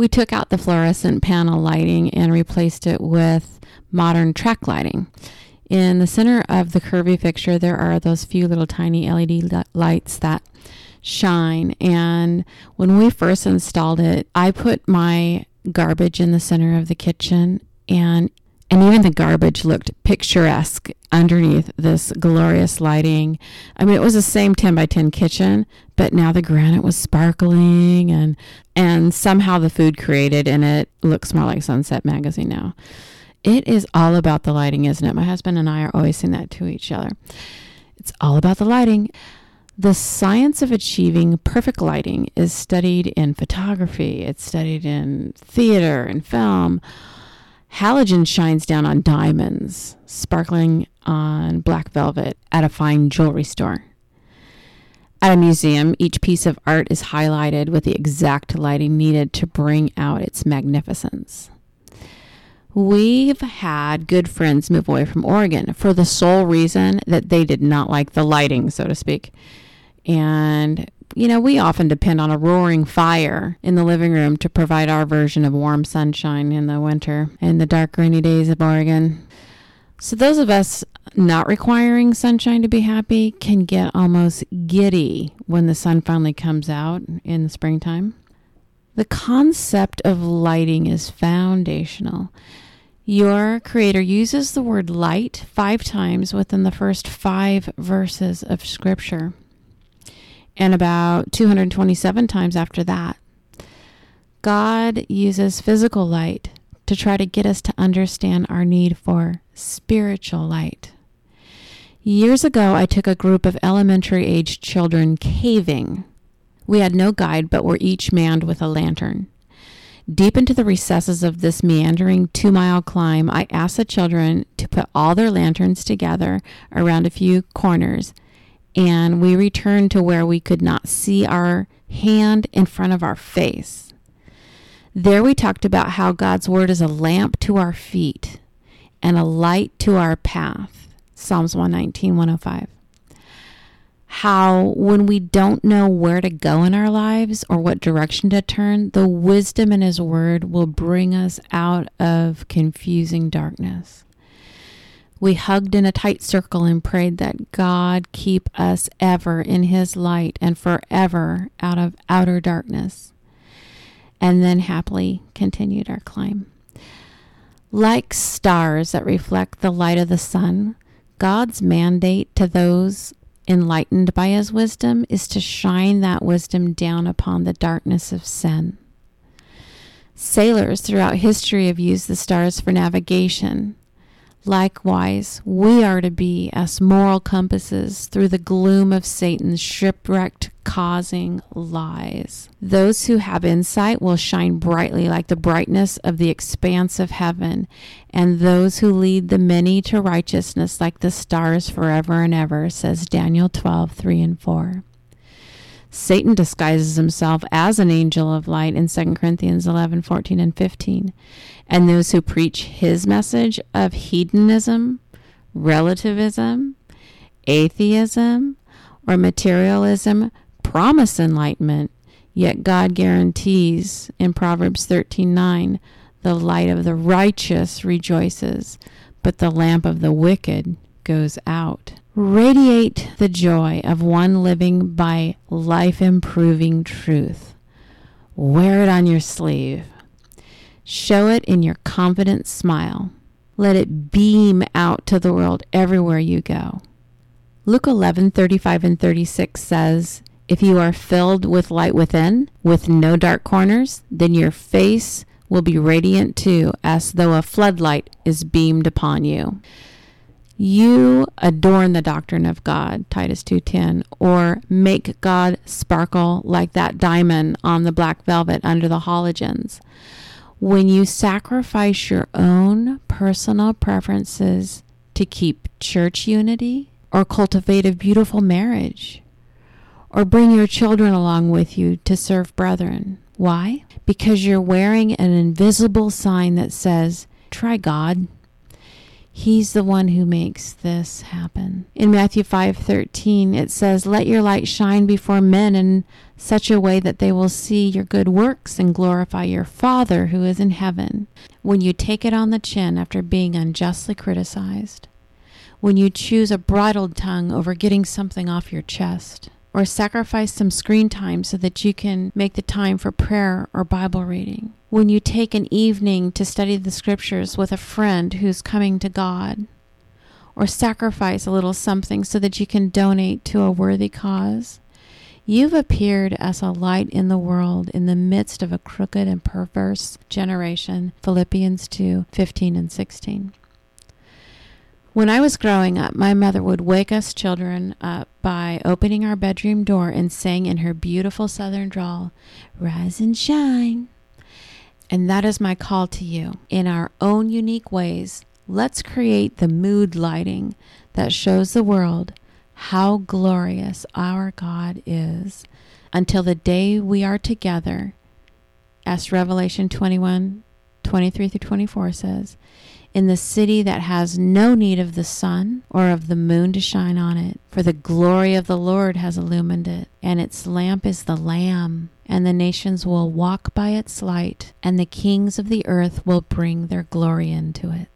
we took out the fluorescent panel lighting and replaced it with modern track lighting. In the center of the curvy fixture, there are those few little tiny LED lights that shine. And when we first installed it, I put my garbage in the center of the kitchen and and even the garbage looked picturesque underneath this glorious lighting. I mean, it was the same 10 by 10 kitchen, but now the granite was sparkling and and somehow the food created in it looks more like Sunset magazine now. It is all about the lighting, isn't it? My husband and I are always saying that to each other. It's all about the lighting. The science of achieving perfect lighting is studied in photography, it's studied in theater and film. Halogen shines down on diamonds, sparkling on black velvet at a fine jewelry store. At a museum, each piece of art is highlighted with the exact lighting needed to bring out its magnificence. We've had good friends move away from Oregon for the sole reason that they did not like the lighting, so to speak. And, you know, we often depend on a roaring fire in the living room to provide our version of warm sunshine in the winter and the dark, rainy days of Oregon. So, those of us not requiring sunshine to be happy can get almost giddy when the sun finally comes out in the springtime. The concept of lighting is foundational. Your creator uses the word light five times within the first five verses of Scripture and about 227 times after that. God uses physical light to try to get us to understand our need for spiritual light. Years ago, I took a group of elementary aged children caving. We had no guide, but were each manned with a lantern. Deep into the recesses of this meandering two mile climb, I asked the children to put all their lanterns together around a few corners and we returned to where we could not see our hand in front of our face. There we talked about how God's word is a lamp to our feet and a light to our path. Psalms 119, 105. How, when we don't know where to go in our lives or what direction to turn, the wisdom in His Word will bring us out of confusing darkness. We hugged in a tight circle and prayed that God keep us ever in His light and forever out of outer darkness. And then happily continued our climb. Like stars that reflect the light of the sun, God's mandate to those enlightened by His wisdom is to shine that wisdom down upon the darkness of sin. Sailors throughout history have used the stars for navigation Likewise, we are to be as moral compasses through the gloom of Satan's shipwrecked, causing lies. Those who have insight will shine brightly like the brightness of the expanse of heaven, and those who lead the many to righteousness like the stars forever and ever, says Daniel 12 3 and 4. Satan disguises himself as an angel of light in 2 Corinthians 11, 14, and 15. And those who preach his message of hedonism, relativism, atheism, or materialism promise enlightenment, yet God guarantees in Proverbs 13:9, the light of the righteous rejoices, but the lamp of the wicked goes out. Radiate the joy of one living by life improving truth. Wear it on your sleeve. Show it in your confident smile. Let it beam out to the world everywhere you go. Luke 11 35 and 36 says, If you are filled with light within, with no dark corners, then your face will be radiant too, as though a floodlight is beamed upon you you adorn the doctrine of God, Titus 2:10, or make God sparkle like that diamond on the black velvet under the halogens. When you sacrifice your own personal preferences to keep church unity or cultivate a beautiful marriage or bring your children along with you to serve brethren. Why? Because you're wearing an invisible sign that says, try God. He's the one who makes this happen. In Matthew 5:13 it says, "Let your light shine before men in such a way that they will see your good works and glorify your Father who is in heaven." When you take it on the chin after being unjustly criticized, when you choose a bridled tongue over getting something off your chest, or sacrifice some screen time so that you can make the time for prayer or Bible reading. When you take an evening to study the scriptures with a friend who's coming to God, or sacrifice a little something so that you can donate to a worthy cause. You've appeared as a light in the world in the midst of a crooked and perverse generation. Philippians 2 15 and 16. When I was growing up, my mother would wake us children up by opening our bedroom door and saying in her beautiful southern drawl, Rise and shine. And that is my call to you. In our own unique ways, let's create the mood lighting that shows the world how glorious our God is until the day we are together. As Revelation 21 23 through 24 says, in the city that has no need of the sun or of the moon to shine on it. For the glory of the Lord has illumined it, and its lamp is the Lamb. And the nations will walk by its light, and the kings of the earth will bring their glory into it.